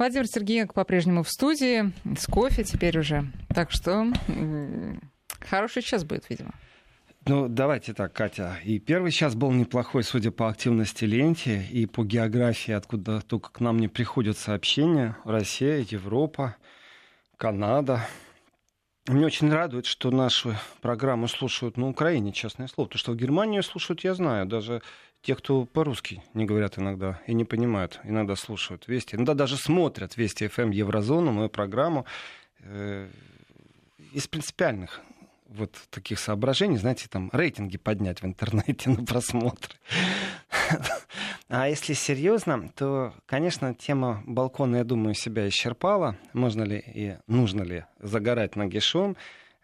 Владимир Сергеенко по-прежнему в студии, с кофе теперь уже. Так что хороший час будет, видимо. Ну, давайте так, Катя. И первый час был неплохой, судя по активности ленте и по географии, откуда только к нам не приходят сообщения. Россия, Европа, Канада. Мне очень радует, что нашу программу слушают на Украине, честное слово. Потому что в Германии слушают, я знаю, даже те, кто по-русски не говорят иногда и не понимают, иногда слушают Вести. Иногда даже смотрят Вести ФМ эм Еврозону, мою программу. Э, из принципиальных вот таких соображений, знаете, там рейтинги поднять в интернете на просмотры. А если серьезно, то, конечно, тема балкона, я думаю, себя исчерпала. Можно ли и нужно ли загорать нагишом, э,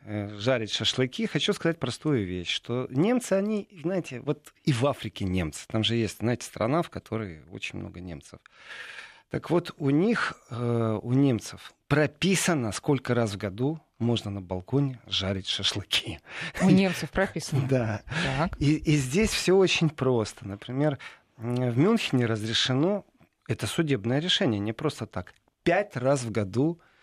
жарить шашлыки. Хочу сказать простую вещь, что немцы, они, знаете, вот и в Африке немцы. Там же есть, знаете, страна, в которой очень много немцев. Так вот, у них, э, у немцев, прописано, сколько раз в году можно на балконе жарить шашлыки. У немцев прописано. Да. Так. И, и здесь все очень просто. Например, в Мюнхене разрешено, это судебное решение, не просто так, пять раз в году э,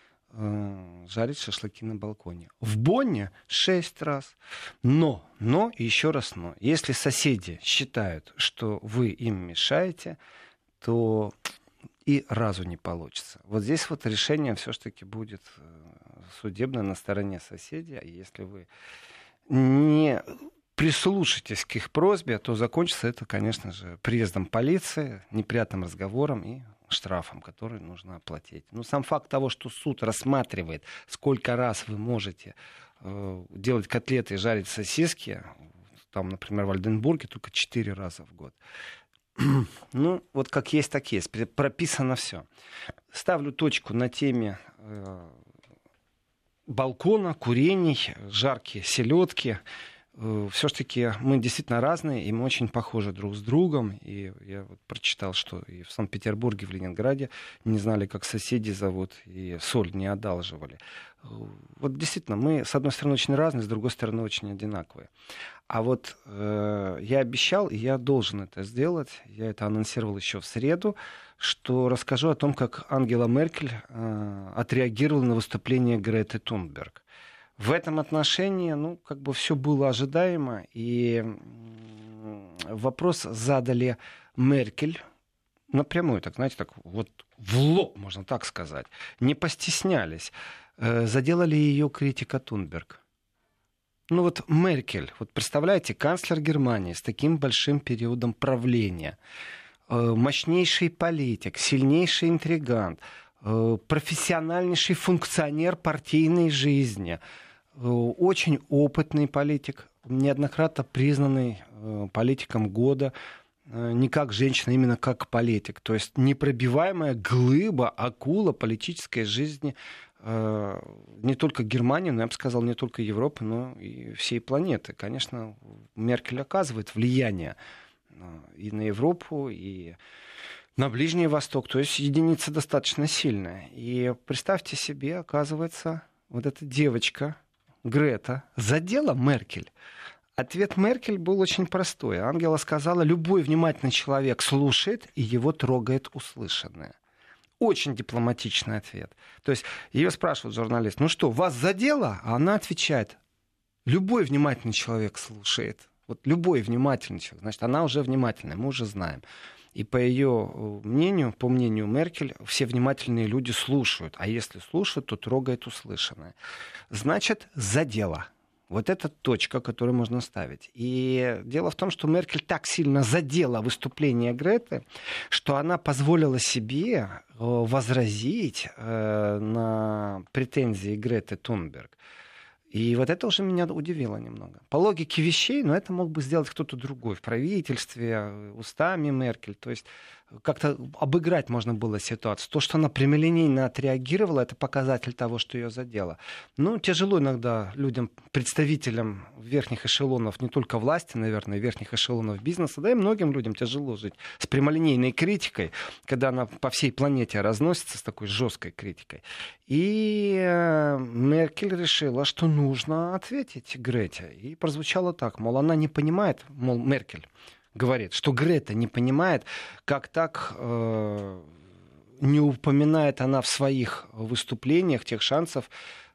жарить шашлыки на балконе. В Бонне шесть раз. Но, но, еще раз но, если соседи считают, что вы им мешаете, то и разу не получится. Вот здесь вот решение все-таки будет э, судебное на стороне соседей. А если вы не прислушаетесь к их просьбе, то закончится это, конечно же, приездом полиции, неприятным разговором и штрафом, который нужно оплатить. Но сам факт того, что суд рассматривает, сколько раз вы можете э, делать котлеты и жарить сосиски, там, например, в Альденбурге только 4 раза в год. Ну, вот как есть, так есть. Прописано все. Ставлю точку на теме э, балкона, курений, жаркие селедки. Э, Все-таки мы действительно разные, и мы очень похожи друг с другом. И я вот прочитал, что и в Санкт-Петербурге, в Ленинграде не знали, как соседи зовут, и соль не одалживали. Э, вот действительно, мы, с одной стороны, очень разные, с другой стороны, очень одинаковые. А вот э, я обещал, и я должен это сделать, я это анонсировал еще в среду, что расскажу о том, как Ангела Меркель э, отреагировала на выступление Греты Тунберг. В этом отношении, ну, как бы все было ожидаемо, и вопрос задали Меркель, напрямую, так, знаете, так вот в лоб, можно так сказать, не постеснялись. Э, заделали ее критика Тунберг. Ну вот Меркель, вот представляете, канцлер Германии с таким большим периодом правления, э, мощнейший политик, сильнейший интригант, э, профессиональнейший функционер партийной жизни, очень опытный политик, неоднократно признанный политиком года, не как женщина, а именно как политик. То есть непробиваемая глыба, акула политической жизни Э, не только Германии, но я бы сказал, не только Европы, но и всей планеты. Конечно, Меркель оказывает влияние э, и на Европу, и на Ближний Восток. То есть единица достаточно сильная. И представьте себе, оказывается, вот эта девочка Грета задела Меркель. Ответ Меркель был очень простой. Ангела сказала, любой внимательный человек слушает, и его трогает услышанное. Очень дипломатичный ответ. То есть ее спрашивают журналист, ну что, вас задело? А она отвечает, любой внимательный человек слушает. Вот любой внимательный человек, значит, она уже внимательная, мы уже знаем. И по ее э, мнению, по мнению Меркель, все внимательные люди слушают. А если слушают, то трогает услышанное. Значит, задело. Вот это точка, которую можно ставить. И дело в том, что Меркель так сильно задела выступление Греты, что она позволила себе э, возразить э, на претензии Греты Тунберг. И вот это уже меня удивило немного. По логике вещей, но это мог бы сделать кто-то другой в правительстве, э, устами Меркель. То есть как-то обыграть можно было ситуацию. То, что она прямолинейно отреагировала, это показатель того, что ее задело. Ну, тяжело иногда людям, представителям верхних эшелонов, не только власти, наверное, верхних эшелонов бизнеса, да и многим людям тяжело жить с прямолинейной критикой, когда она по всей планете разносится с такой жесткой критикой. И э, Меркель решила, что нужно ответить Грете. И прозвучало так, мол, она не понимает, мол, Меркель, говорит, что Грета не понимает, как так э, не упоминает она в своих выступлениях тех шансов,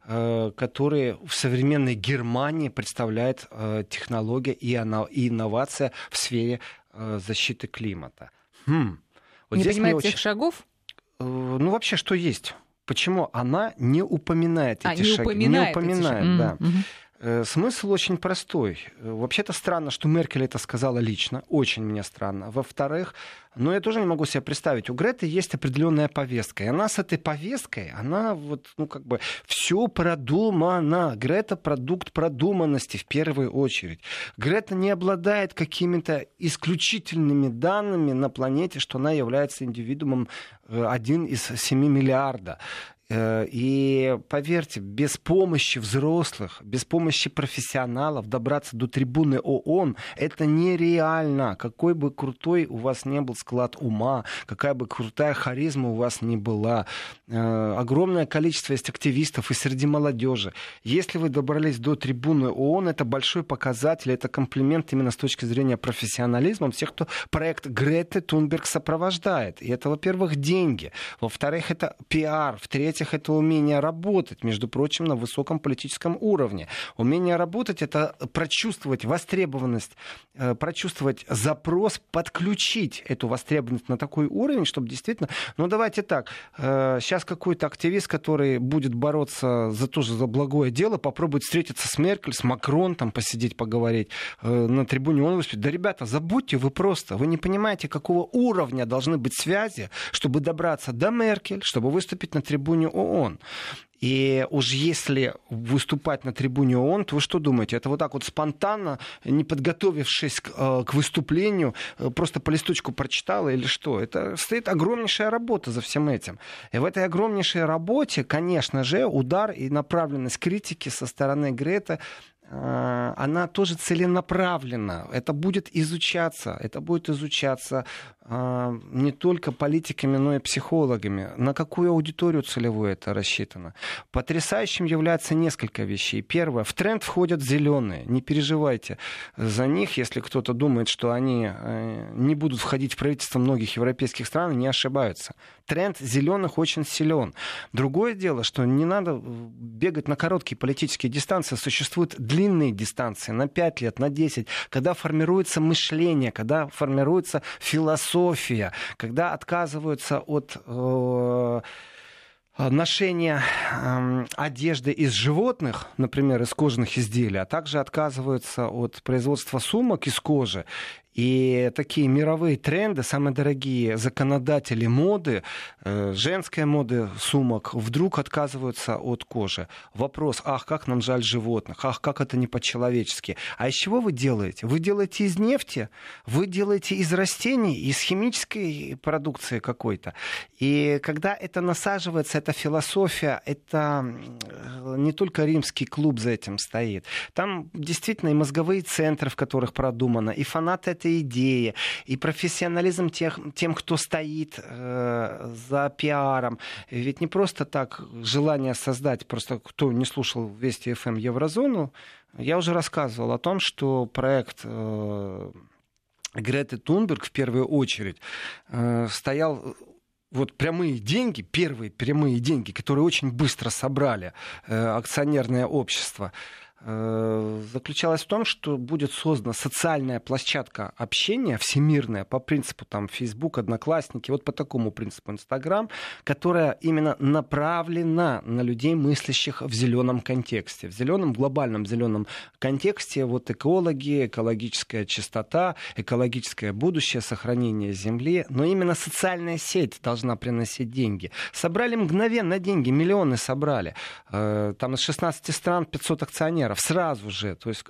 э, которые в современной Германии представляет э, технология и инновация в сфере э, защиты климата. Хм. Вот не понимает очень... шагов? Ну, вообще, что есть? Почему она не упоминает а, эти не шаги? Упоминает не упоминает, эти да. Mm-hmm. Э, смысл очень простой. Э, вообще-то странно, что Меркель это сказала лично. Очень мне странно. Во-вторых, но я тоже не могу себе представить. У Греты есть определенная повестка. И она с этой повесткой, она вот, ну, как бы, все продумано. Грета продукт продуманности в первую очередь. Грета не обладает какими-то исключительными данными на планете, что она является индивидуумом э, один из 7 миллиарда. Э, и поверьте, без помощи взрослых, без помощи профессионалов добраться до трибуны ООН это нереально. Какой бы крутой у вас не был склад ума, какая бы крутая харизма у вас не была, э, огромное количество есть активистов и среди молодежи. Если вы добрались до трибуны ООН, это большой показатель, это комплимент именно с точки зрения профессионализма всех, кто проект Греты Тунберг сопровождает. И это, во-первых, деньги. Во-вторых, это пиар. В-третьих, третьих, это умение работать, между прочим, на высоком политическом уровне. Умение работать — это прочувствовать востребованность, э, прочувствовать запрос, подключить эту востребованность на такой уровень, чтобы действительно... Ну, давайте так. Сейчас э, какой-то активист, который будет бороться за тоже за благое дело, попробует встретиться с Меркель, с Макрон, там посидеть, поговорить э, на трибуне, он выступит. Да, ребята, забудьте вы просто. Вы не понимаете, какого уровня должны быть связи, чтобы добраться до Меркель, чтобы выступить на трибуне ООН. И уж если выступать на трибуне ООН, то вы что думаете? Это вот так вот спонтанно, не подготовившись к, э, к выступлению, э, просто по листочку прочитала или что? Это стоит огромнейшая работа за всем этим. И в этой огромнейшей работе, конечно же, удар и направленность критики со стороны Грета она тоже целенаправлена. Это будет изучаться. Это будет изучаться а, не только политиками, но и психологами. На какую аудиторию целевую это рассчитано? Потрясающим является несколько вещей. Первое. В тренд входят зеленые. Не переживайте за них, если кто-то думает, что они э, не будут входить в правительство многих европейских стран, не ошибаются. Тренд зеленых очень силен. Другое дело, что не надо бегать на короткие политические дистанции. Существуют длинные дистанции на 5 лет, на 10, когда формируется мышление, когда формируется философия когда отказываются от э, ношения э, одежды из животных, например, из кожаных изделий, а также отказываются от производства сумок из кожи и такие мировые тренды, самые дорогие законодатели моды, э, женская моды сумок, вдруг отказываются от кожи. Вопрос, ах, как нам жаль животных, ах, как это не по-человечески. А из чего вы делаете? Вы делаете из нефти, вы делаете из растений, из химической продукции какой-то. И когда это насаживается, эта философия, это не только римский клуб за этим стоит. Там действительно и мозговые центры, в которых продумано, и фанаты этой идеи, и профессионализм тех, тем, кто стоит э, за пиаром. Ведь не просто так желание создать, просто кто не слушал Вести ФМ Еврозону, я уже рассказывал о том, что проект э, Греты Тунберг в первую очередь э, стоял вот прямые деньги, первые прямые деньги, которые очень быстро собрали э, акционерное общество, Э, заключалась в том, что будет создана социальная площадка общения всемирная по принципу там Facebook, Одноклассники, вот по такому принципу Instagram, которая именно направлена на людей, мыслящих в зеленом контексте, в зеленом глобальном зеленом контексте. Вот экологи, экологическая чистота, экологическое будущее, сохранение Земли, но именно социальная сеть должна приносить деньги. Собрали мгновенно деньги, миллионы собрали. Э, там из 16 стран 500 акционеров акционеров сразу же. То есть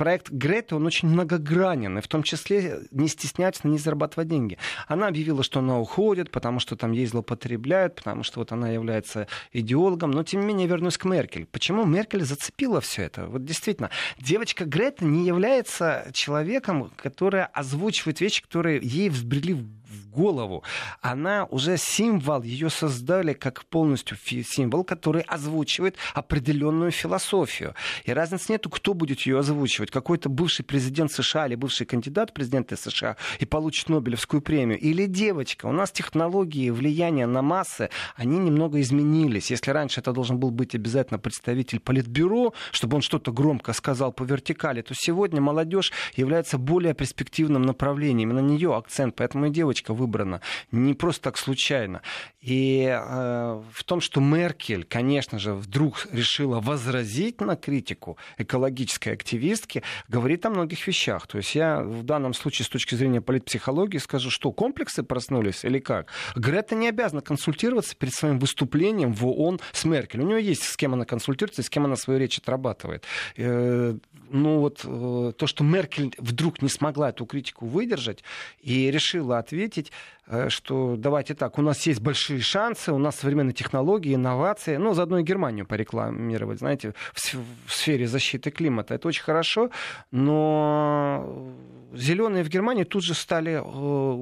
проект Греты, он очень многогранен, и в том числе не стесняется не зарабатывать деньги. Она объявила, что она уходит, потому что там ей злоупотребляют, потому что вот она является идеологом, но тем не менее вернусь к Меркель. Почему Меркель зацепила все это? Вот действительно, девочка Грета не является человеком, которая озвучивает вещи, которые ей взбрели в голову. Она уже символ, ее создали как полностью символ, который озвучивает определенную философию. И разницы нету, кто будет ее озвучивать. Какой-то бывший президент США или бывший кандидат в президенты США и получит Нобелевскую премию. Или девочка. У нас технологии влияния на массы, они немного изменились. Если раньше это должен был быть обязательно представитель политбюро, чтобы он что-то громко сказал по вертикали, то сегодня молодежь является более перспективным направлением. На нее акцент. Поэтому и девочка выбрана не просто так случайно. И э, в том, что Меркель, конечно же, вдруг решила возразить на критику экологической активистки, говорит о многих вещах. То есть я в данном случае с точки зрения политпсихологии скажу, что комплексы проснулись или как? Грета не обязана консультироваться перед своим выступлением в ООН с Меркель. У нее есть с кем она консультируется, с кем она свою речь отрабатывает. Э, ну вот э, то, что Меркель вдруг не смогла эту критику выдержать и решила ответить, что давайте так, у нас есть большие шансы, у нас современные технологии, инновации, ну, заодно и Германию порекламировать, знаете, в, сфере защиты климата. Это очень хорошо, но зеленые в Германии тут же стали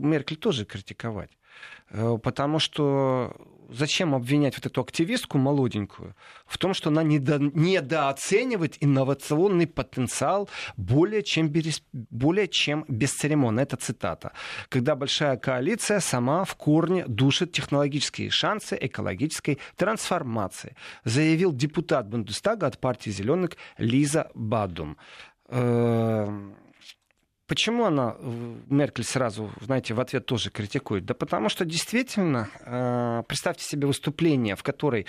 Меркель тоже критиковать. Потому что зачем обвинять вот эту активистку молоденькую в том, что она недо, недооценивает инновационный потенциал более чем, без, более чем бесцеремонно. Это цитата. Когда большая коалиция сама в корне душит технологические шансы экологической трансформации, заявил депутат Бундестага от партии «Зеленых» Лиза Бадум. Эм, Почему она, Меркель сразу, знаете, в ответ тоже критикует? Да потому что действительно, э, представьте себе выступление, в которой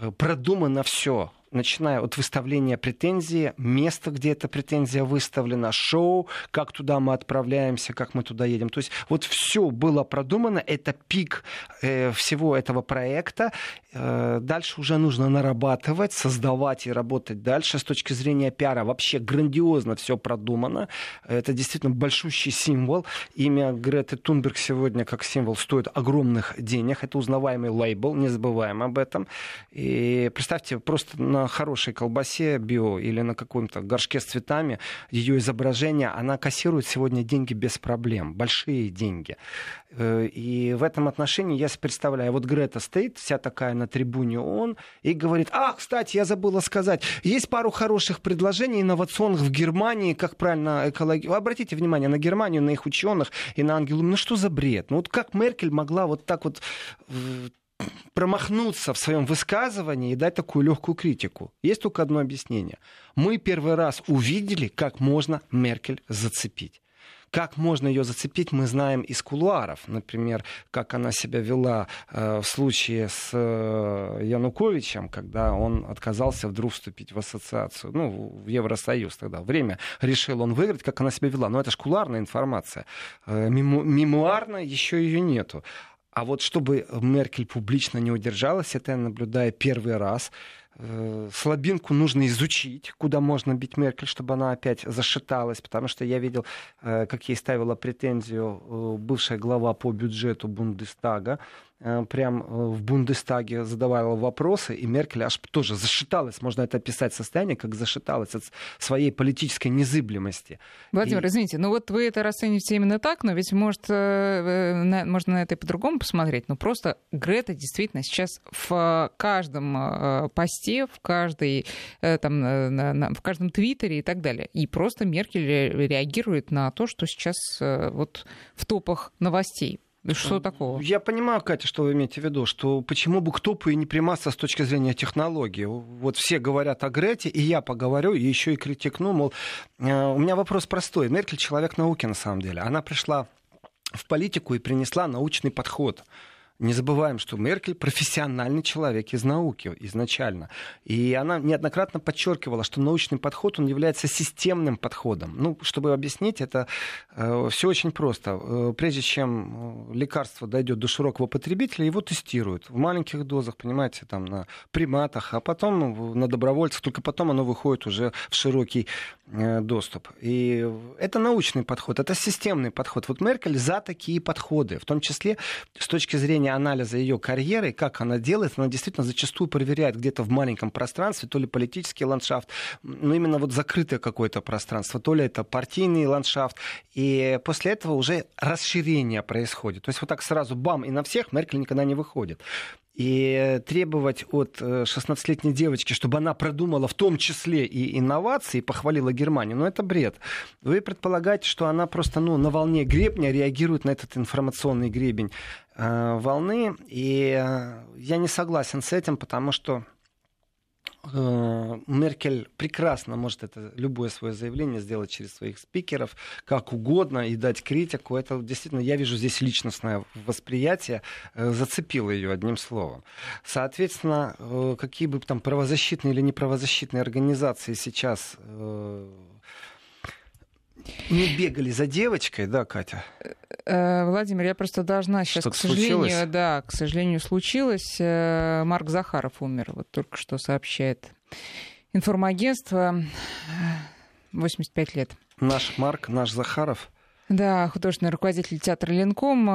э, продумано все, начиная от выставления претензии, место, где эта претензия выставлена, шоу, как туда мы отправляемся, как мы туда едем. То есть вот все было продумано, это пик э, всего этого проекта. Э, дальше уже нужно нарабатывать, создавать и работать дальше с точки зрения пиара. Вообще грандиозно все продумано. Это действительно большущий символ. Имя Греты Тунберг сегодня как символ стоит огромных денег. Это узнаваемый лейбл, не забываем об этом. И представьте, просто на хорошей колбасе био или на каком-то горшке с цветами ее изображение, она кассирует сегодня деньги без проблем, большие деньги. Э, и в этом отношении я себе представляю, вот Грета стоит вся такая на трибуне ООН и говорит, а, кстати, я забыла сказать, есть пару хороших предложений инновационных в Германии, как правильно экология. Обратите внимание на Германию, на их ученых и на Ангелу. Ну что за бред? Ну вот как Меркель могла вот так вот промахнуться в своем высказывании и дать такую легкую критику. Есть только одно объяснение. Мы первый раз увидели, как можно Меркель зацепить. Как можно ее зацепить, мы знаем из кулуаров. Например, как она себя вела э, в случае с э, Януковичем, когда он отказался вдруг вступить в ассоциацию, ну, в Евросоюз тогда. Время решил он выиграть, как она себя вела. Но это же кулуарная информация. Э, мему- мемуарно еще ее нету. А вот чтобы Меркель публично не удержалась, это я наблюдаю первый раз. Э, слабинку нужно изучить, куда можно бить Меркель, чтобы она опять зашаталась, потому что я видел, э, как ей ставила претензию э, бывшая глава по бюджету Бундестага, прям э, в Бундестаге задавала вопросы, и Меркель аж тоже зашиталась, можно это описать состояние, как зашиталась от своей политической незыблемости. Владимир, и... извините, ну вот вы это расцениваете именно так, но ведь может, э, можно на это и по-другому посмотреть, но просто Грета действительно сейчас в каждом посте, в, каждой, там, в каждом твиттере и так далее, и просто Меркель реагирует на то, что сейчас вот в топах новостей. Что такого? Я понимаю, Катя, что вы имеете в виду, что почему бы кто бы и не приматься с точки зрения технологии. Вот все говорят о Грете, и я поговорю, и еще и критикну, мол, э, у меня вопрос простой. Меркель человек науки на самом деле. Она пришла в политику и принесла научный подход. Не забываем, что Меркель профессиональный человек из науки изначально. И она неоднократно подчеркивала, что научный подход, он является системным подходом. Ну, чтобы объяснить, это э, все очень просто. Э, прежде чем э, лекарство дойдет до широкого потребителя, его тестируют в маленьких дозах, понимаете, там на приматах, а потом ну, на добровольцах, только потом оно выходит уже в широкий э, доступ. И это научный подход, это системный подход. Вот Меркель за такие подходы, в том числе с точки зрения ведения анализа ее карьеры, как она делает, она действительно зачастую проверяет где-то в маленьком пространстве, то ли политический ландшафт, ну именно вот закрытое какое-то пространство, то ли это партийный ландшафт. И после этого уже расширение происходит. То есть вот так сразу бам, и на всех Меркель никогда не выходит. И требовать от 16-летней э, девочки, чтобы она продумала в том числе и инновации, похвалила Германию, ну это бред. Вы предполагаете, что она просто ну, на волне гребня реагирует на этот информационный гребень волны. И э, я не согласен с этим, потому что Э, Меркель прекрасно может это любое свое заявление сделать через своих спикеров, как угодно, и дать критику. Это действительно, я вижу здесь личностное восприятие, э, зацепило ее одним словом. Соответственно, э, какие бы там правозащитные или неправозащитные организации сейчас не бегали за девочкой, да, Катя? Э, Владимир, я просто должна сейчас, Что-то к сожалению, случилось? да, к сожалению, случилось. Э, Марк Захаров умер, вот только что сообщает информагентство. 85 лет. Наш Марк, наш Захаров. Да, художественный руководитель театра Ленком.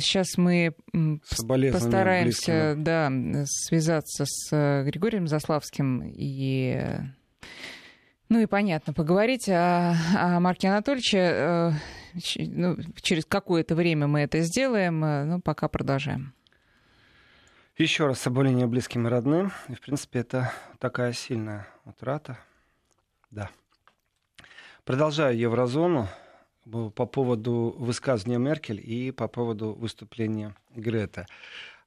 Сейчас мы постараемся да, связаться с э, Григорием Заславским и ну и понятно, поговорить о, о Марке Анатольевиче. Э, ну, через какое-то время мы это сделаем, э, ну пока продолжаем. Еще раз соболение близким и родным. И, в принципе, это такая сильная утрата. Да. Продолжаю еврозону по поводу высказывания Меркель и по поводу выступления Грета.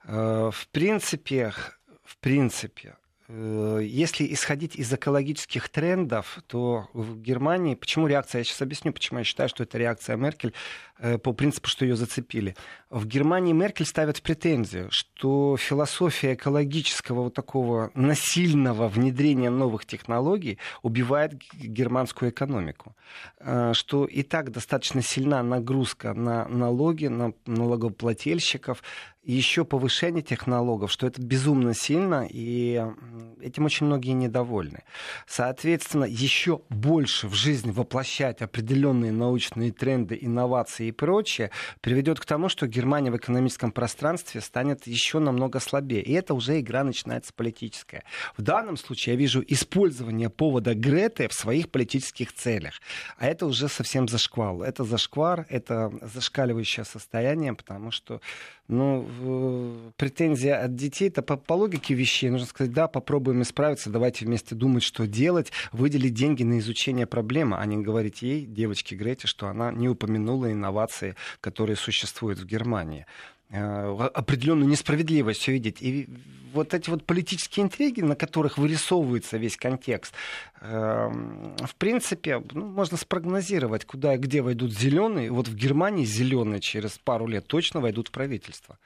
Э, в принципе, в принципе, если исходить из экологических трендов, то в Германии, почему реакция, я сейчас объясню, почему я считаю, что это реакция Меркель, Э, по принципу, что ее зацепили. В Германии Меркель ставит в претензию, что философия экологического вот такого насильного внедрения новых технологий убивает германскую экономику. Э, что и так достаточно сильна нагрузка на налоги, на налогоплательщиков, еще повышение тех налогов, что это безумно сильно, и этим очень многие недовольны. Соответственно, еще больше в жизнь воплощать определенные научные тренды, инновации и прочее, приведет к тому, что Германия в экономическом пространстве станет еще намного слабее. И это уже игра начинается политическая. В данном случае я вижу использование повода Греты в своих политических целях. А это уже совсем зашквал. Это зашквар, это зашкаливающее состояние, потому что ну, претензия от детей, это по, по логике вещей, нужно сказать, да, попробуем исправиться, давайте вместе думать, что делать, выделить деньги на изучение проблемы, а не говорить ей, девочке Грете, что она не упомянула инновации, которые существуют в Германии определенную несправедливость увидеть. И вот эти вот политические интриги, на которых вырисовывается весь контекст, эм, в принципе, ну, можно спрогнозировать, куда и где войдут зеленые. Вот в Германии зеленые через пару лет точно войдут в правительство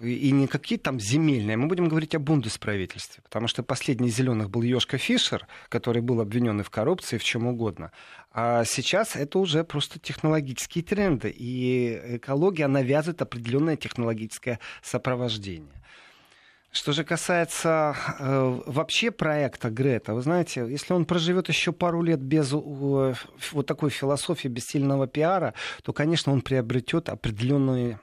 и не какие там земельные, мы будем говорить о бундесправительстве, потому что последний зеленых был Йошка Фишер, который был обвинен в коррупции, в чем угодно. А сейчас это уже просто технологические тренды, и экология навязывает определенное технологическое сопровождение. Что же касается э, вообще проекта Грета, вы знаете, если он проживет еще пару лет без э, вот такой философии, без сильного пиара, то, конечно, он приобретет определенные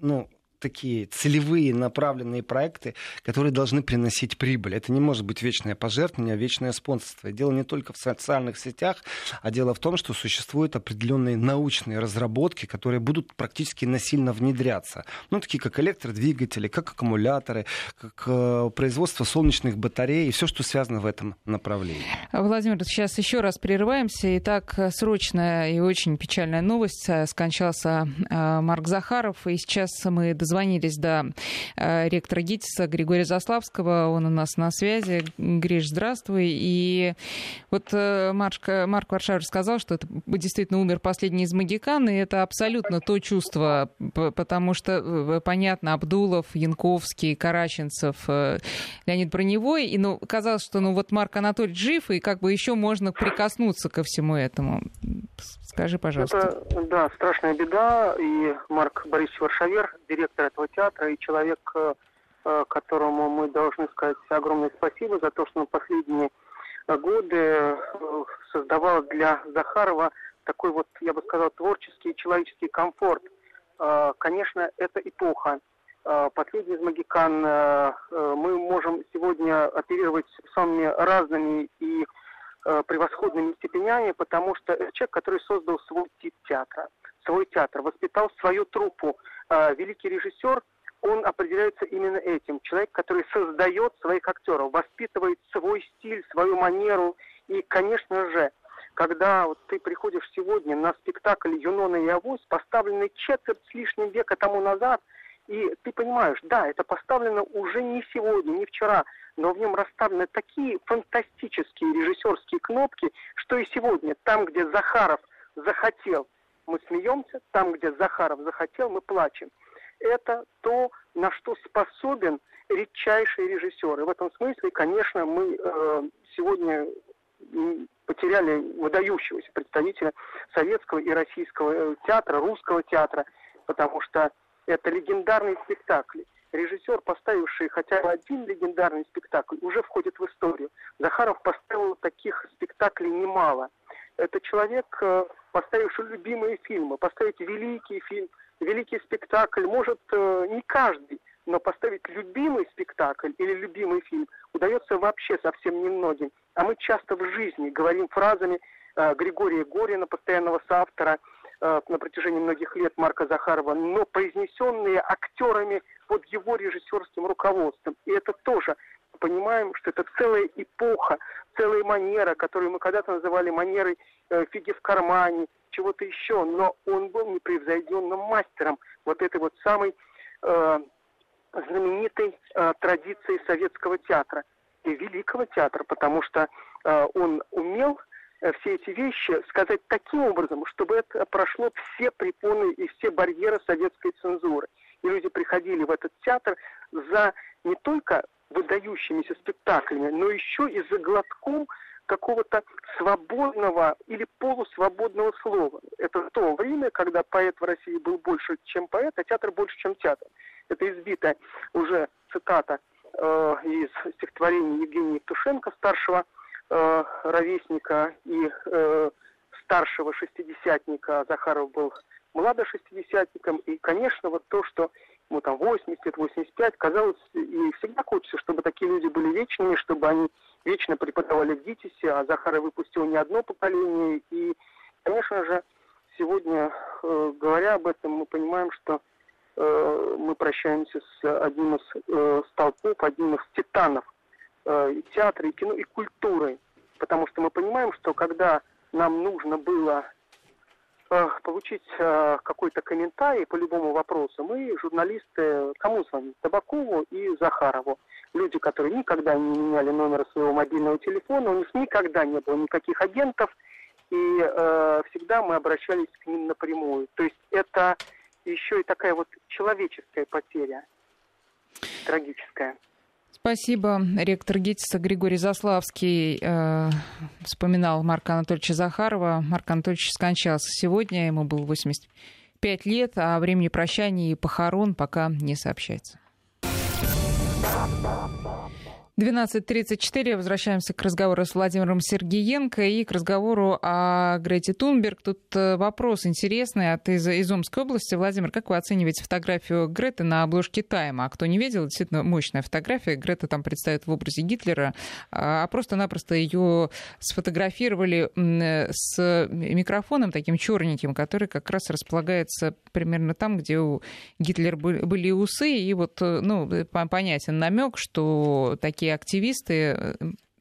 ну, такие целевые направленные проекты, которые должны приносить прибыль. Это не может быть вечное пожертвование, а вечное спонсорство. И дело не только в социальных сетях, а дело в том, что существуют определенные научные разработки, которые будут практически насильно внедряться. Ну, такие как электродвигатели, как аккумуляторы, как э, производство солнечных батарей и все, что связано в этом направлении. Владимир, сейчас еще раз прерываемся. Итак, срочная и очень печальная новость. Скончался э, Марк Захаров, и сейчас мы дозвонились до э, ректора ГИТИСа Григория Заславского. Он у нас на связи. Гриш, здравствуй. И вот э, Марк, Марк Варшавер сказал, что это действительно умер последний из магикан, и это абсолютно то чувство, потому что, э, понятно, Абдулов, Янковский, Караченцев, Леонид Броневой, и ну, казалось, что ну вот Марк Анатольевич жив, и как бы еще можно прикоснуться ко всему этому. Скажи, пожалуйста. Это, да, страшная беда. И Марк Борисович Варшавер, директор этого театра, и человек, э, э, которому мы должны сказать огромное спасибо за то, что на последние годы э, создавал для Захарова такой вот, я бы сказал, творческий человеческий комфорт. Конечно, это эпоха. последний из Магикан, мы можем сегодня оперировать самыми разными и превосходными степенями, потому что это человек, который создал свой тип театра, свой театр, воспитал свою труппу. Великий режиссер – он определяется именно этим. Человек, который создает своих актеров, воспитывает свой стиль, свою манеру. И, конечно же, когда вот ты приходишь сегодня на спектакль «Юнона и Авось», поставленный четверть с лишним века тому назад, и ты понимаешь, да, это поставлено уже не сегодня, не вчера, но в нем расставлены такие фантастические режиссерские кнопки, что и сегодня, там, где Захаров захотел, мы смеемся, там, где Захаров захотел, мы плачем это то, на что способен редчайший режиссер. И в этом смысле, конечно, мы э, сегодня потеряли выдающегося представителя советского и российского э, театра, русского театра, потому что это легендарные спектакли. Режиссер, поставивший хотя бы один легендарный спектакль, уже входит в историю. Захаров поставил таких спектаклей немало. Это человек, э, поставивший любимые фильмы, поставить великий фильм – великий спектакль может э, не каждый, но поставить любимый спектакль или любимый фильм удается вообще совсем немногим. А мы часто в жизни говорим фразами э, Григория Горина, постоянного соавтора на протяжении многих лет Марка Захарова, но произнесенные актерами под его режиссерским руководством. И это тоже понимаем, что это целая эпоха, целая манера, которую мы когда-то называли манерой э, фиги в кармане, чего-то еще, но он был непревзойденным мастером вот этой вот самой э, знаменитой э, традиции советского театра и великого театра, потому что э, он умел все эти вещи сказать таким образом, чтобы это прошло все препоны и все барьеры советской цензуры. И люди приходили в этот театр за не только выдающимися спектаклями, но еще и за глотком какого-то свободного или полусвободного слова. Это то время, когда поэт в России был больше, чем поэт, а театр больше, чем театр. Это избитая уже цитата э, из стихотворения Евгения Евтушенко, старшего э, ровесника и э, старшего шестидесятника. Захаров был младошестидесятником. И, конечно, вот то, что ему там 80, 85, казалось, и всегда хочется, чтобы такие люди были вечными, чтобы они вечно преподавали в ГИТИСе, а Захара выпустил не одно поколение. И, конечно же, сегодня, э, говоря об этом, мы понимаем, что э, мы прощаемся с одним из э, столпов, одним из титанов и театра, и кино, и культуры. Потому что мы понимаем, что когда нам нужно было э, получить э, какой-то комментарий по любому вопросу, мы, журналисты, кому звоним? Табакову и Захарову люди, которые никогда не меняли номер своего мобильного телефона, у них никогда не было никаких агентов, и э, всегда мы обращались к ним напрямую. То есть это еще и такая вот человеческая потеря, трагическая. Спасибо. Ректор ГИТИСа Григорий Заславский э, вспоминал Марка Анатольевича Захарова. Марк Анатольевич скончался сегодня, ему было 85 лет, а времени прощания и похорон пока не сообщается. 12.34. Возвращаемся к разговору с Владимиром Сергеенко и к разговору о Грете Тунберг. Тут э, вопрос интересный от из, из Омской области. Владимир, как вы оцениваете фотографию Греты на обложке Тайма? А кто не видел, действительно мощная фотография. Грета там представит в образе Гитлера, а просто-напросто ее сфотографировали с микрофоном таким черненьким, который как раз располагается примерно там, где у Гитлера были усы. И вот, э, ну, понятен намек, что такие такие активисты э,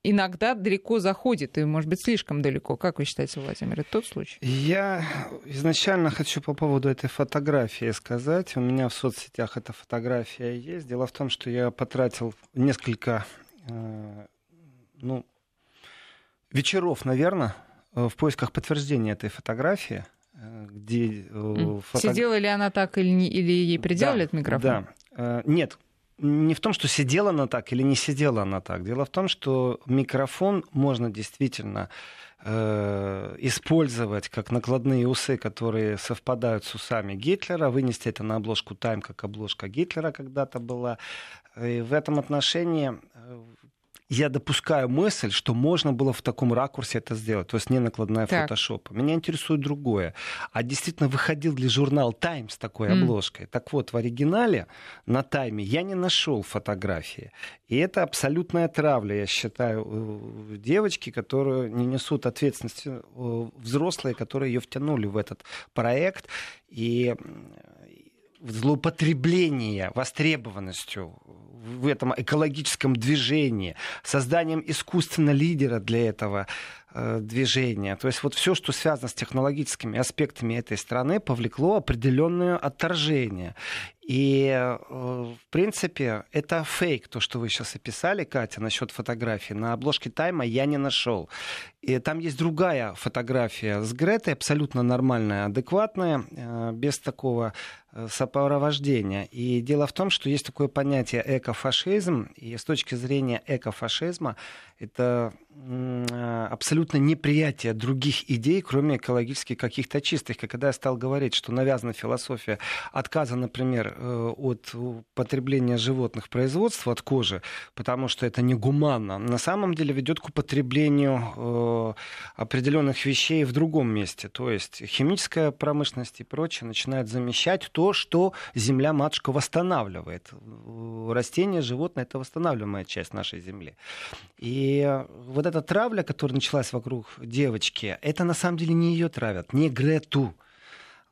иногда далеко заходит, и, может быть, слишком далеко. Как вы считаете, Владимир, это тот случай? Я изначально хочу по поводу этой фотографии сказать. У меня в соцсетях эта фотография есть. Дело в том, что я потратил несколько, э, ну, вечеров, наверное, в поисках подтверждения этой фотографии где... Фото... Сидела ли она так или, не, или ей приделали да, этот микрофон? Да. Нет, не в том, что сидела она так или не сидела она так. Дело в том, что микрофон можно действительно э, использовать как накладные усы, которые совпадают с усами Гитлера, вынести это на обложку Time, как обложка Гитлера когда-то была. И в этом отношении э, я допускаю мысль, что можно было в таком ракурсе это сделать, то есть не накладная так. фотошопа. Меня интересует другое. А действительно выходил ли журнал Time с такой mm. обложкой? Так вот, в оригинале на Тайме я не нашел фотографии. И это абсолютная травля, я считаю, девочки, которые не несут ответственности, взрослые, которые ее втянули в этот проект. И злоупотребление востребованностью в этом экологическом движении, созданием искусственно лидера для этого э, движения. То есть вот все, что связано с технологическими аспектами этой страны, повлекло определенное отторжение. И, э, в принципе, это фейк, то, что вы сейчас описали, Катя, насчет фотографии. На обложке Тайма я не нашел. И там есть другая фотография с Гретой, абсолютно нормальная, адекватная, э, без такого э, сопровождения. И дело в том, что есть такое понятие экофашизм, и с точки зрения экофашизма это абсолютно неприятие других идей, кроме экологически каких-то чистых. И когда я стал говорить, что навязана философия отказа, например, от потребления животных производства, от кожи, потому что это негуманно, на самом деле ведет к употреблению э, определенных вещей в другом месте. То есть химическая промышленность и прочее начинает замещать то, что земля-матушка восстанавливает. Растения, животные — это восстанавливаемая часть нашей земли. И вот эта травля, которая началась вокруг девочки, это на самом деле не ее травят, не Грету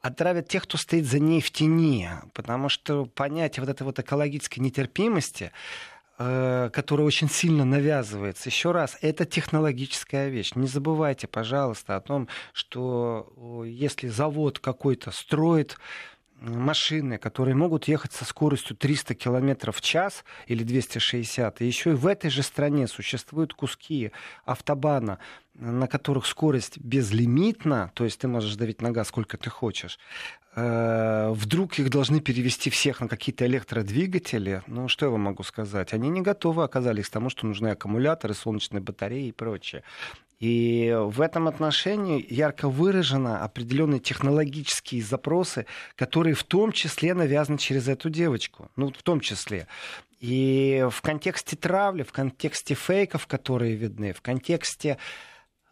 отравят тех, кто стоит за ней в тени. Потому что понятие вот этой вот экологической нетерпимости, э, которая очень сильно навязывается. Еще раз, это технологическая вещь. Не забывайте, пожалуйста, о том, что если завод какой-то строит машины, которые могут ехать со скоростью 300 км в час или 260. И еще и в этой же стране существуют куски автобана, на которых скорость безлимитна, то есть ты можешь давить на газ сколько ты хочешь, э, вдруг их должны перевести всех на какие-то электродвигатели, ну что я вам могу сказать? Они не готовы оказались к тому, что нужны аккумуляторы, солнечные батареи и прочее. И в этом отношении ярко выражены определенные технологические запросы, которые в том числе навязаны через эту девочку. Ну, в том числе. И в контексте травли, в контексте фейков, которые видны, в контексте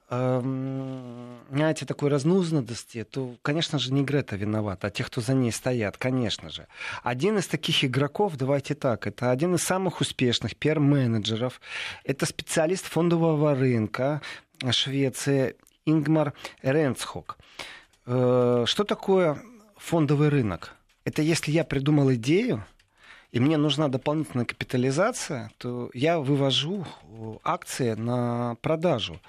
эм, знаете, такой разнузданности, то, конечно же, не Грета виновата, а те, кто за ней стоят, конечно же. Один из таких игроков, давайте так, это один из самых успешных пиар-менеджеров, это специалист фондового рынка, Швеции Ингмар Ренцхок. Э, что такое фондовый рынок? Это если я придумал идею, и мне нужна дополнительная капитализация, то я вывожу акции на продажу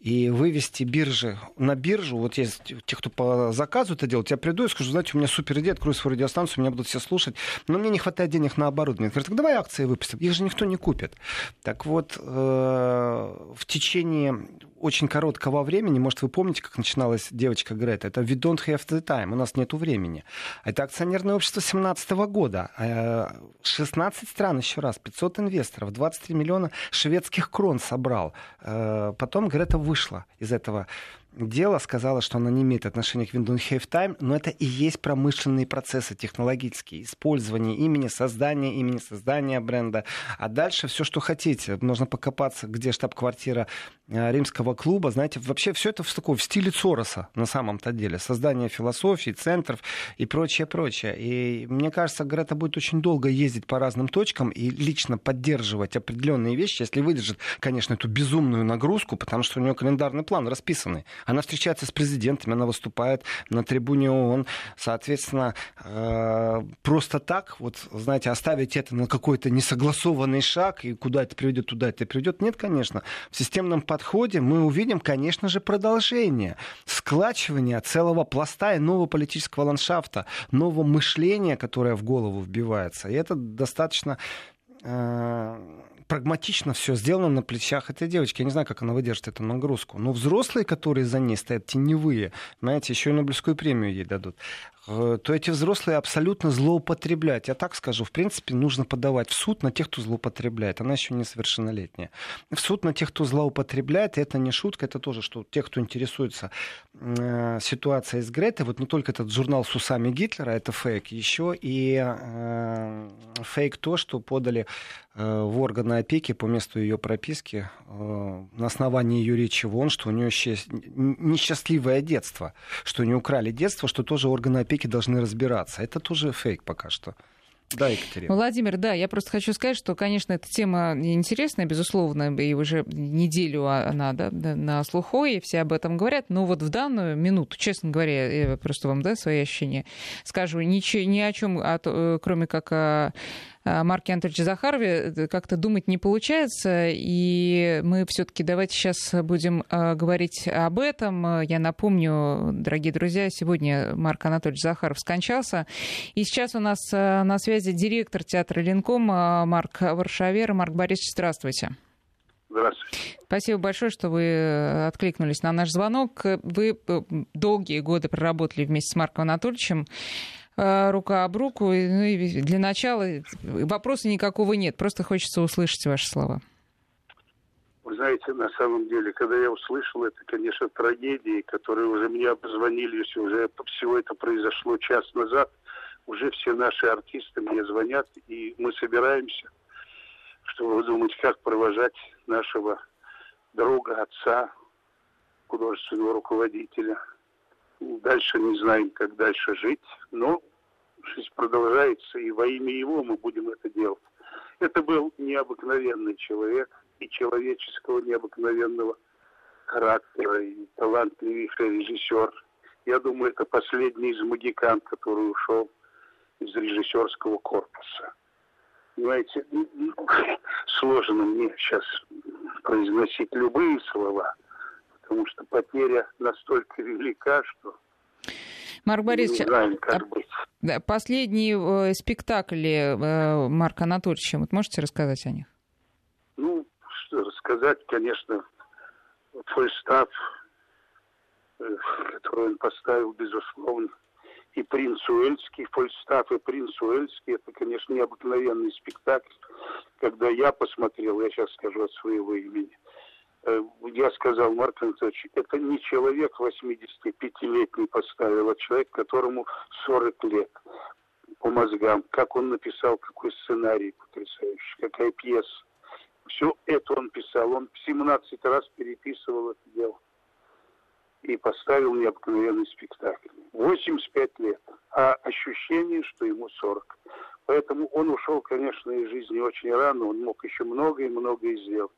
и вывести биржи на биржу. Вот есть те, кто по заказу это делает, я приду и скажу, знаете, у меня супер идея, открою свою радиостанцию, меня будут все слушать, но мне не хватает денег на оборудование. Говорят, так давай акции выпустим. Их же никто не купит. Так вот, э, в течение очень короткого времени, может, вы помните, как начиналась девочка Грета, это «We don't have the time», у нас нет времени. Это акционерное общество 2017 года. 16 э, стран, еще раз, 500 инвесторов, 23 миллиона шведских крон собрал. Э, потом Грета вышла из этого дело, сказала, что она не имеет отношения к Windows Have Time, но это и есть промышленные процессы технологические, использование имени, создание имени, создание бренда. А дальше все, что хотите. Можно покопаться, где штаб-квартира римского клуба. Знаете, вообще все это в, таком, в стиле Цороса на самом-то деле. Создание философии, центров и прочее, прочее. И мне кажется, Грета будет очень долго ездить по разным точкам и лично поддерживать определенные вещи, если выдержит, конечно, эту безумную нагрузку, потому что у нее календарный план расписанный. Она встречается с президентами, она выступает на трибуне ООН. Соответственно, э, просто так, вот, знаете, оставить это на какой-то несогласованный шаг, и куда это приведет, туда это приведет, нет, конечно. В системном подходе мы увидим, конечно же, продолжение, складчивание целого пласта и нового политического ландшафта, нового мышления, которое в голову вбивается. И это достаточно э, прагматично все сделано на плечах этой девочки. Я не знаю, как она выдержит эту нагрузку. Но взрослые, которые за ней стоят, теневые, знаете, еще и Нобелевскую премию ей дадут. Э, то эти взрослые абсолютно злоупотребляют. Я так скажу, в принципе, нужно подавать в суд на тех, кто злоупотребляет. Она еще несовершеннолетняя. В суд на тех, кто злоупотребляет, это не шутка, это тоже, что тех, кто интересуется э, ситуацией с Гретой, вот не только этот журнал с усами Гитлера, это фейк, еще и э, фейк то, что подали Э, в органы опеки по месту ее прописки э, на основании ее речи вон, что у нее несчастливое детство, что не украли детство, что тоже органы опеки должны разбираться. Это тоже фейк пока что. Да, Екатерина. Владимир, да, я просто хочу сказать, что, конечно, эта тема интересная, безусловно, и уже неделю она да, на слуху, и все об этом говорят, но вот в данную минуту, честно говоря, я просто вам да, свои ощущения скажу, ничего, ни о чем, э, кроме как о Марке Анатольевиче Захарове э, как-то думать не получается, и мы все-таки давайте сейчас будем э, говорить об этом. Я напомню, дорогие друзья, сегодня Марк Анатольевич Захаров скончался, и сейчас у нас э, на связи директор театра Ленком Марк Варшавер. Марк Борисович, здравствуйте. Здравствуйте. Спасибо большое, что вы откликнулись на наш звонок. Вы долгие годы проработали вместе с Марком Анатольевичем. Э, рука об руку. Ну и для начала вопроса никакого нет, просто хочется услышать ваши слова. Вы знаете, на самом деле, когда я услышал это, конечно, трагедии, которые уже мне обзвонили, уже всего это произошло час назад, уже все наши артисты мне звонят, и мы собираемся, чтобы думать, как провожать нашего друга, отца, художественного руководителя – Дальше не знаем, как дальше жить, но жизнь продолжается, и во имя его мы будем это делать. Это был необыкновенный человек и человеческого необыкновенного характера, и талантливейший режиссер. Я думаю, это последний из магикан, который ушел из режиссерского корпуса. Понимаете, сложно мне сейчас произносить любые слова – потому что потеря настолько велика, что Марк Борисович, знаем, как а, быть. Да, последние э, спектакли э, Марка Анатольевича, вот можете рассказать о них? Ну, что рассказать, конечно, Фольстав, э, который он поставил, безусловно, и принц Уэльский, Фольстав и принц Уэльский, это, конечно, необыкновенный спектакль. Когда я посмотрел, я сейчас скажу от своего имени, Э, я сказал, Марк Анатольевич, это не человек 85-летний поставил, а человек, которому 40 лет по мозгам. Как он написал, какой сценарий потрясающий, какая пьеса. Все это он писал. Он 17 раз переписывал это дело. И поставил необыкновенный спектакль. 85 лет. А ощущение, что ему 40. Поэтому он ушел, конечно, из жизни очень рано. Он мог еще многое и многое сделать.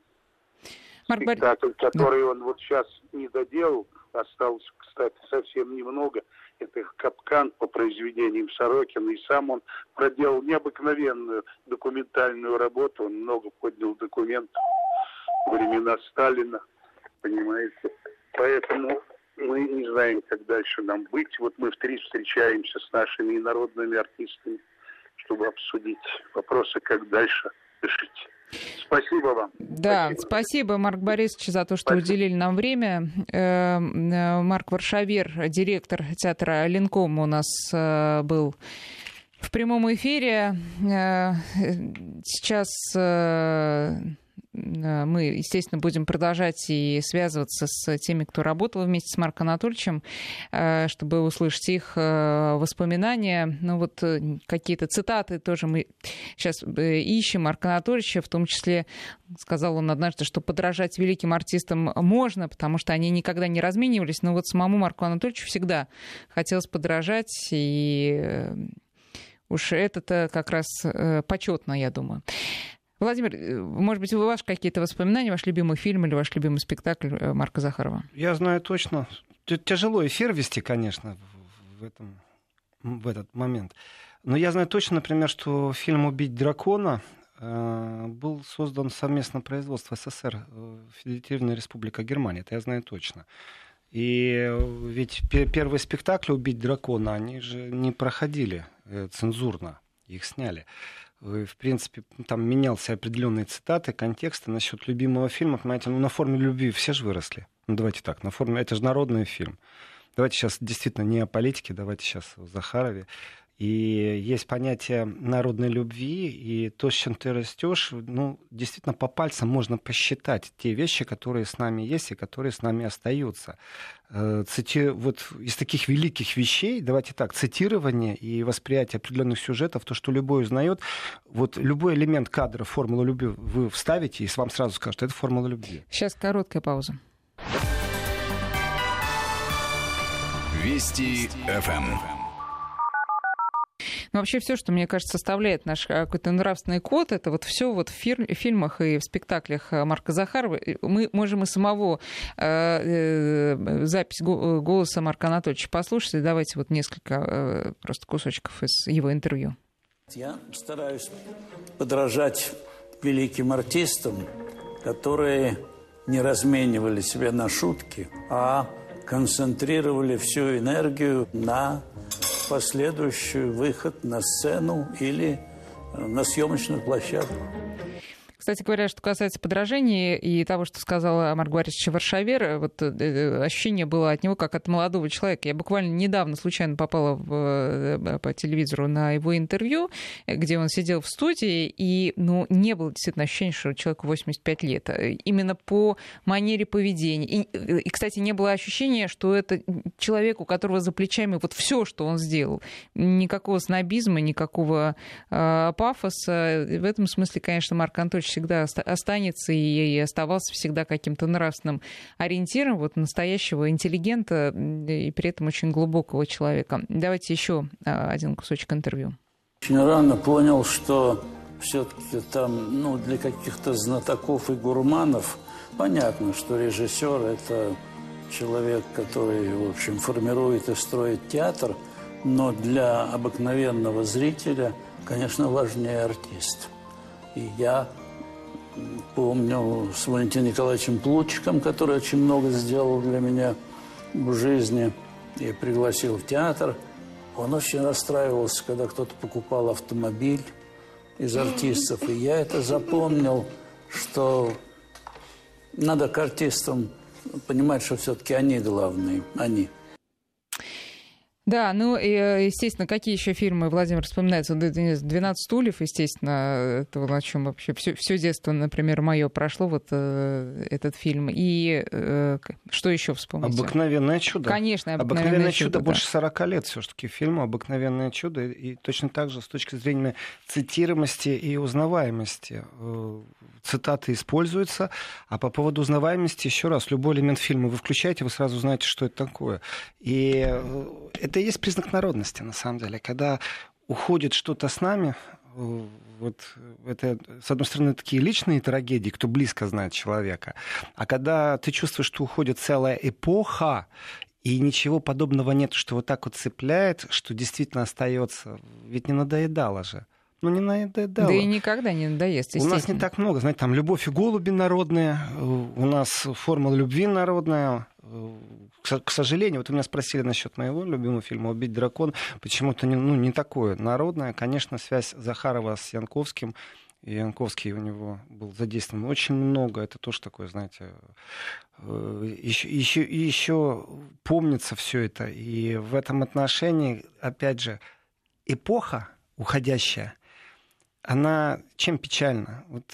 Марк спектакль, который да. он вот сейчас не доделал, осталось, кстати, совсем немного. Это «Капкан» по произведениям Сорокина. И сам он проделал необыкновенную документальную работу. Он много поднял документов времена Сталина, понимаете. Поэтому мы не знаем, как дальше нам быть. Вот мы в три встречаемся с нашими народными артистами, чтобы обсудить вопросы, как дальше решить. Спасибо вам. Да, спасибо, спасибо Марк Борисович, за то, что спасибо. уделили нам время. Э, э, Марк Варшавер, директор театра Ленком у нас э, был в прямом эфире. Сейчас Э, мы, естественно, будем продолжать и связываться с теми, кто работал вместе с Марком Анатольевичем, э, чтобы услышать их э, воспоминания. Ну вот какие-то цитаты тоже мы сейчас ищем Марка Анатольевича, в том числе сказал он однажды, что подражать великим артистам можно, потому что они никогда не разменивались, но вот самому Марку Анатольевичу всегда хотелось подражать, и уж это-то как раз почетно, я думаю. Владимир, э, может быть, у вас какие-то воспоминания, ваш любимый фильм или ваш любимый спектакль э, Марка Захарова? Я знаю точно. Тяжело эфир вести, конечно, в, этом, в этот момент. Но я знаю точно, например, что фильм «Убить дракона» э, был создан совместно производство СССР, Федеративная Республика Германия. Это я знаю точно. И ведь первые спектакли «Убить дракона», они же не проходили цензурно, их сняли в принципе, там менялся определенные цитаты, контексты насчет любимого фильма. Понимаете, ну на форме любви все же выросли. Ну давайте так, на форме, это же народный фильм. Давайте сейчас действительно не о политике, давайте сейчас о Захарове. И есть понятие народной любви, и то, с чем ты растешь, ну, действительно, по пальцам можно посчитать те вещи, которые с нами есть и которые с нами остаются. Э, цити... Вот из таких великих вещей, давайте так, цитирование и восприятие определенных сюжетов, то, что любой узнает, вот любой элемент кадра, формулу любви вы вставите, и с вам сразу скажут, это формула любви. Сейчас короткая пауза. Вести ФМ. Но вообще все, что, мне кажется, составляет наш э, какой-то нравственный код, это вот все вот в фир- фильмах и в спектаклях э, Марка Захарова. Мы можем и самого э, запись голоса Марка Анатольевича послушать. Давайте вот несколько просто кусочков из его интервью. Я стараюсь подражать великим артистам, которые не разменивали себя на шутки, а концентрировали всю энергию на последующий выход на сцену или на съемочную площадку. Кстати говоря, что касается подражания и того, что сказала Марк Борисович Варшавер, вот э, э, ощущение было от него как от молодого человека. Я буквально недавно случайно попала в, э, по телевизору на его интервью, где он сидел в студии, и ну, не было действительно ощущения, что человеку 85 лет. Именно по манере поведения. И, и, кстати, не было ощущения, что это человек, у которого за плечами вот все, что он сделал. Никакого снобизма, никакого э, пафоса. В этом смысле, конечно, Марк Анатольевич всегда останется и оставался всегда каким-то нравственным ориентиром вот настоящего интеллигента и при этом очень глубокого человека. Давайте еще а, один кусочек интервью. Очень рано понял, что все-таки там, ну, для каких-то знатоков и гурманов понятно, что режиссер это человек, который, в общем, формирует и строит театр, но для обыкновенного зрителя, конечно, важнее артист. И я помню с Валентином Николаевичем Плутчиком, который очень много сделал для меня в жизни и пригласил в театр. Он очень расстраивался, когда кто-то покупал автомобиль из артистов. И я это запомнил, что надо к артистам понимать, что все-таки они главные, они. Да, ну и, э, естественно, какие еще фильмы Владимир вспоминается? «12 стульев», естественно, это на чем вообще все, все детство, например, мое прошло, вот э, этот фильм. И э, что еще вспомнить? «Обыкновенное чудо». Конечно, «Обыкновенное, «Обыкновенное чудо». чудо да. больше 40 лет все-таки фильму «Обыкновенное чудо». И точно так же с точки зрения цитируемости и узнаваемости э, цитаты используются. А по поводу узнаваемости, еще раз, любой элемент фильма вы включаете, вы сразу знаете, что это такое. И э, это и есть признак народности, на самом деле. Когда уходит что-то с нами, э, вот это, с одной стороны, такие личные трагедии, кто близко знает человека. А когда ты чувствуешь, что уходит целая эпоха, и ничего подобного нет, что вот так вот цепляет, что действительно остается. Ведь не надоедало же ну, не надоедало. Да и никогда не надоест, У нас не так много. Знаете, там «Любовь и голуби» народные, у нас «Формула любви» народная. К сожалению, вот вы меня спросили насчет моего любимого фильма «Убить дракон». Почему-то не, ну, не такое народное. Конечно, связь Захарова с Янковским и Янковский у него был задействован очень много. Это тоже такое, знаете, еще, еще, еще помнится все это. И в этом отношении, опять же, эпоха уходящая, она чем печальна? Вот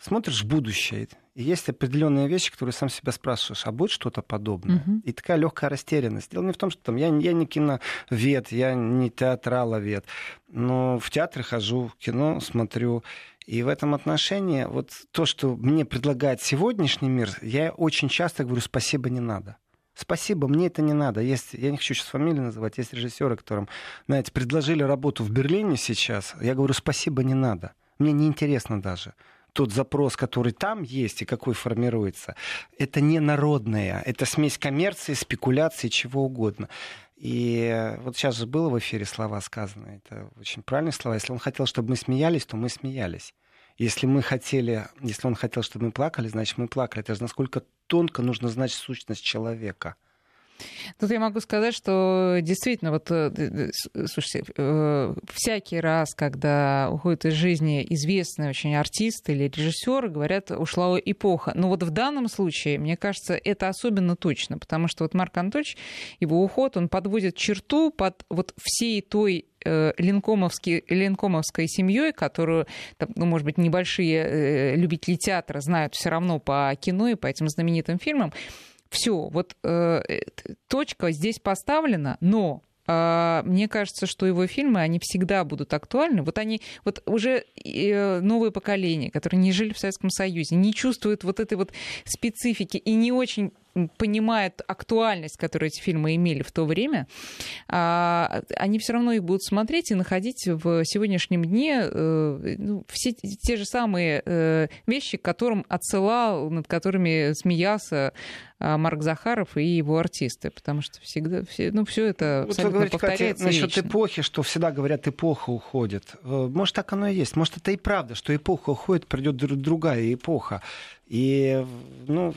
смотришь в будущее, и есть определенные вещи, которые сам себя спрашиваешь, а будет что-то подобное? Uh-huh. И такая легкая растерянность. Дело не в том, что там я, я не киновед, я не театраловед, но в театры хожу, в кино смотрю. И в этом отношении вот то, что мне предлагает сегодняшний мир, я очень часто говорю, спасибо, не надо. Спасибо, мне это не надо. Есть, я не хочу сейчас фамилии называть, есть режиссеры, которым, знаете, предложили работу в Берлине сейчас. Я говорю, спасибо, не надо. Мне неинтересно даже тот запрос, который там есть и какой формируется, это не народное, это смесь коммерции, спекуляции, чего угодно. И вот сейчас же было в эфире слова сказаны, это очень правильные слова. Если он хотел, чтобы мы смеялись, то мы смеялись. Если мы хотели, если он хотел, чтобы мы плакали, значит, мы плакали. Это же насколько тонко нужно знать сущность человека. Тут я могу сказать, что действительно, вот, э, слушайте, э, всякий раз, когда уходит из жизни известный очень артист или режиссер, говорят, ушла эпоха. Но вот в данном случае, мне кажется, это особенно точно, потому что вот Марк Антонович, его уход, он подводит черту под вот всей той э, линкомовской, семьей, которую, ну, может быть, небольшие любители театра знают все равно по кино и по этим знаменитым фильмам, все, вот э, точка здесь поставлена, но э, мне кажется, что его фильмы, они всегда будут актуальны. Вот они, вот уже э, новое поколение, которые не жили в Советском Союзе, не чувствуют вот этой вот специфики и не очень понимает актуальность, которую эти фильмы имели в то время, а, они все равно их будут смотреть и находить в сегодняшнем дне э, ну, все те же самые э, вещи, к которым отсылал, над которыми смеялся а, Марк Захаров и его артисты, потому что всегда все, ну, все это вот вы говорите, повторяется кстати, насчет эпохи, что всегда говорят, эпоха уходит. Э, может, так оно и есть. Может, это и правда, что эпоха уходит, придет другая эпоха. И, ну,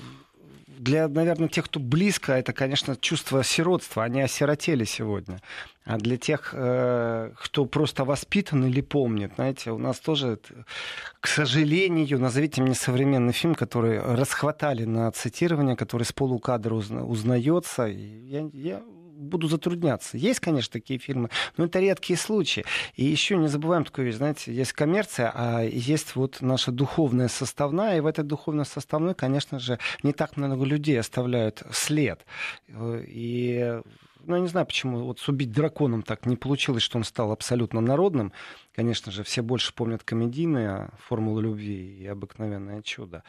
для, наверное, тех, кто близко, это, конечно, чувство сиротства. Они осиротели сегодня. А для тех, э, кто просто воспитан или помнит, знаете, у нас тоже, к сожалению, назовите мне современный фильм, который расхватали на цитирование, который с полукадра узнается. Я, я буду затрудняться. Есть, конечно, такие фильмы, но это редкие случаи. И еще не забываем такую вещь, знаете, есть коммерция, а есть вот наша духовная составная, и в этой духовной составной, конечно же, не так много людей оставляют след. И ну, я не знаю, почему вот с «Убить драконом» так не получилось, что он стал абсолютно народным. Конечно же, все больше помнят комедийные «Формулы любви» и «Обыкновенное чудо».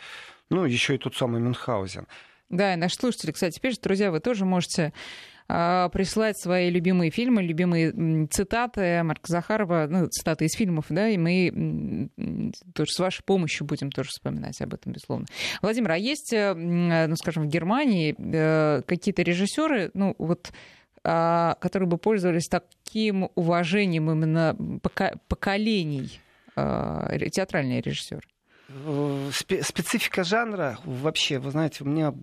Ну, еще и тот самый Мюнхгаузен. Да, и наши слушатели, кстати, пишут, друзья, вы тоже можете а, присылать свои любимые фильмы, любимые цитаты Марка Захарова, ну, цитаты из фильмов, да, и мы тоже с вашей помощью будем тоже вспоминать об этом, безусловно. Владимир, а есть, э, ну, скажем, в Германии э, какие-то режиссеры, ну, вот а, которые бы пользовались таким уважением именно поколений а, театральные режиссеры? Э, специфика жанра вообще, вы знаете, у меня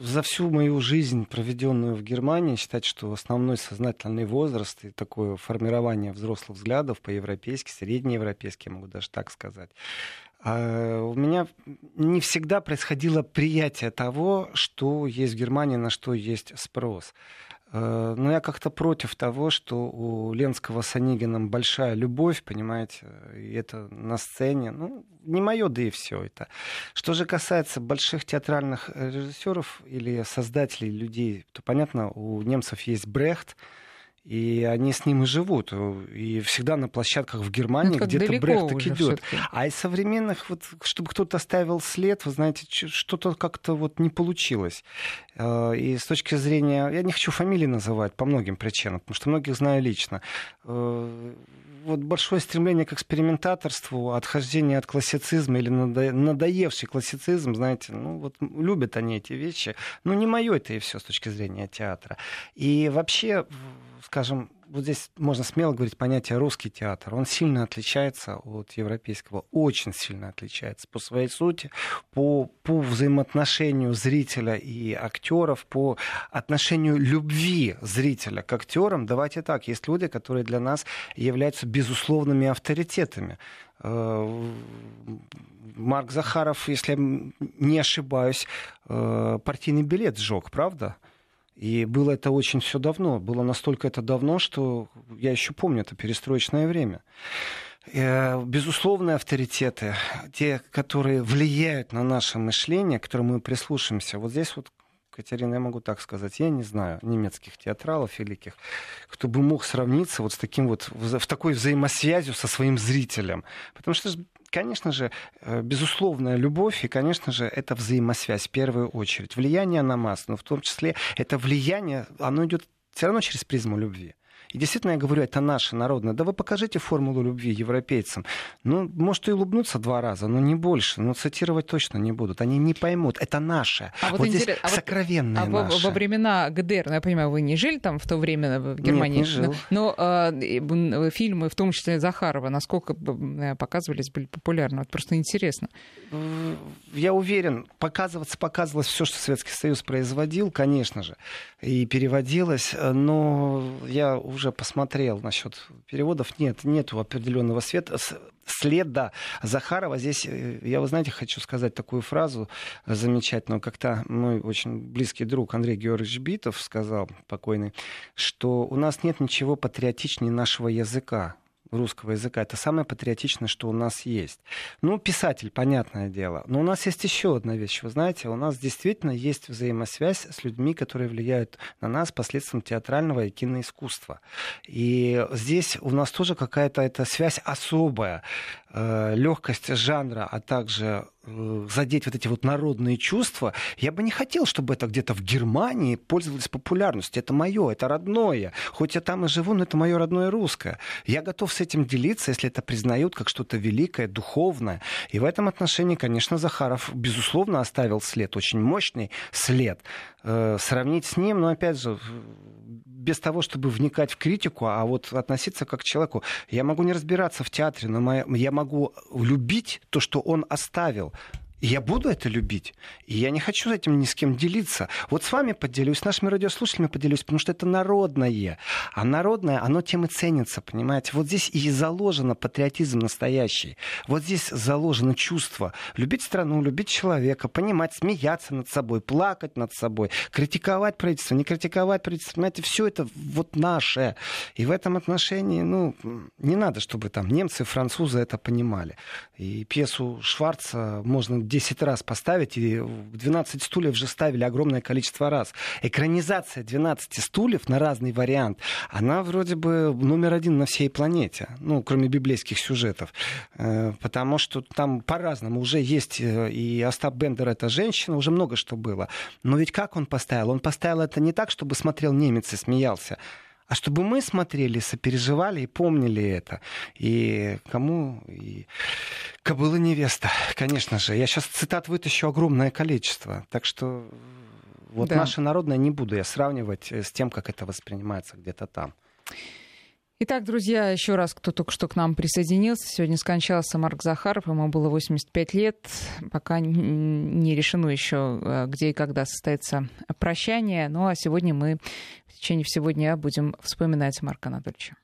за всю мою жизнь, проведенную в Германии, считать, что основной сознательный возраст и такое формирование взрослых взглядов по-европейски, среднеевропейски, я могу даже так сказать, а у меня не всегда происходило приятие того, что есть в Германии, на что есть спрос. Э, но я как-то против того, что у Ленского с Онегином большая любовь, понимаете, и это на сцене. Ну, не мое, да и все это. Что же касается больших театральных режиссеров или создателей людей, то, понятно, у немцев есть Брехт, и они с ним и живут. И всегда на площадках в Германии ну, где-то Брехт так идет. А из современных, вот, чтобы кто-то оставил след, вы знаете, что-то как-то вот не получилось. Э, и с точки зрения... Я не хочу фамилии называть по многим причинам, потому что многих знаю лично э, вот большое стремление к экспериментаторству, отхождение от классицизма или надоевший классицизм, знаете, ну вот любят они эти вещи. Ну не мое это и все с точки зрения театра. И вообще, скажем, вот здесь можно смело говорить понятие русский театр. Он сильно отличается от европейского, очень сильно отличается по своей сути, по, по взаимоотношению зрителя и актеров, по отношению любви зрителя к актерам. Давайте так, есть люди, которые для нас являются безусловными авторитетами. Э, Марк Захаров, если я не ошибаюсь, э, партийный билет сжег, правда? И было это очень все давно. Было настолько это давно, что я еще помню это перестроечное время. Э, безусловные авторитеты, те, которые влияют на наше мышление, к которым мы прислушаемся. Вот здесь вот Катерина, я могу так сказать, я не знаю немецких театралов великих, кто бы мог сравниться вот с таким вот, в такой взаимосвязью со своим зрителем. Потому что конечно же, э, безусловная любовь, и, конечно же, это взаимосвязь в первую очередь. Влияние на массу, но в том числе это влияние, оно идет все равно через призму любви. И действительно, я говорю, это наше народное. Да вы покажите формулу любви европейцам. Ну, может, и улыбнуться два раза, но не больше. Но цитировать точно не будут. Они не поймут. Это наше. А вот, вот интерес... здесь а сокровенное а наше. Во, во времена ГДР, ну, я понимаю, вы не жили там в то время в Германии? Нет, не жил. Но, но э, фильмы, в том числе Захарова, насколько э, показывались, были популярны? Вот просто интересно. Я уверен, показываться показывалось все, что Советский Союз производил, конечно же, и переводилось, но я уже посмотрел насчет переводов. Нет, нету определенного света следа Захарова. Здесь э, я, вы знаете, хочу сказать такую фразу замечательную. Как-то мой очень близкий друг Андрей Георгиевич Битов сказал, покойный, что у нас нет ничего патриотичнее нашего языка русского языка. Это самое патриотичное, что у нас есть. Ну, писатель, понятное дело. Но у нас есть еще одна вещь. Вы знаете, у нас действительно есть взаимосвязь с людьми, которые влияют на нас посредством театрального и киноискусства. И здесь у нас тоже какая-то эта связь особая. Э, легкость жанра, а также задеть вот эти вот народные чувства, я бы не хотел, чтобы это где-то в Германии пользовалось популярностью. Это мое, это родное. Хоть я там и живу, но это мое родное русское. Я готов с этим делиться, если это признают как что-то великое, духовное. И в этом отношении, конечно, Захаров, безусловно, оставил след, очень мощный след. Э, сравнить с ним, но опять же, без того, чтобы вникать в критику, а вот относиться как к человеку. Я могу не разбираться в театре, но я могу любить то, что он оставил. Я буду это любить. И я не хочу этим ни с кем делиться. Вот с вами поделюсь, с нашими радиослушателями поделюсь, потому что это народное. А народное, оно тем и ценится, понимаете? Вот здесь и заложено патриотизм настоящий. Вот здесь заложено чувство. Любить страну, любить человека, понимать, смеяться над собой, плакать над собой, критиковать правительство, не критиковать правительство. Понимаете, все это вот наше. И в этом отношении, ну, не надо, чтобы там немцы, французы это понимали. И пьесу Шварца можно 10 раз поставить, и 12 стульев же ставили огромное количество раз. Экранизация 12 стульев на разный вариант, она вроде бы номер один на всей планете, ну, кроме библейских сюжетов. Э, потому что там по-разному уже есть, э, и Остап Бендер это женщина, уже много что было. Но ведь как он поставил? Он поставил это не так, чтобы смотрел немец и смеялся, а чтобы мы смотрели, сопереживали и помнили это. И кому... И... Кобыла невеста, конечно же. Я сейчас цитат вытащу огромное количество. Так что вот да. наше народное не буду я сравнивать с тем, как это воспринимается где-то там. Итак, друзья, еще раз, кто только что к нам присоединился. Сегодня скончался Марк Захаров, ему было 85 лет. Пока не решено еще, э, где и когда состоится прощание. Ну а сегодня мы в течение всего дня будем вспоминать Марка Анатольевича.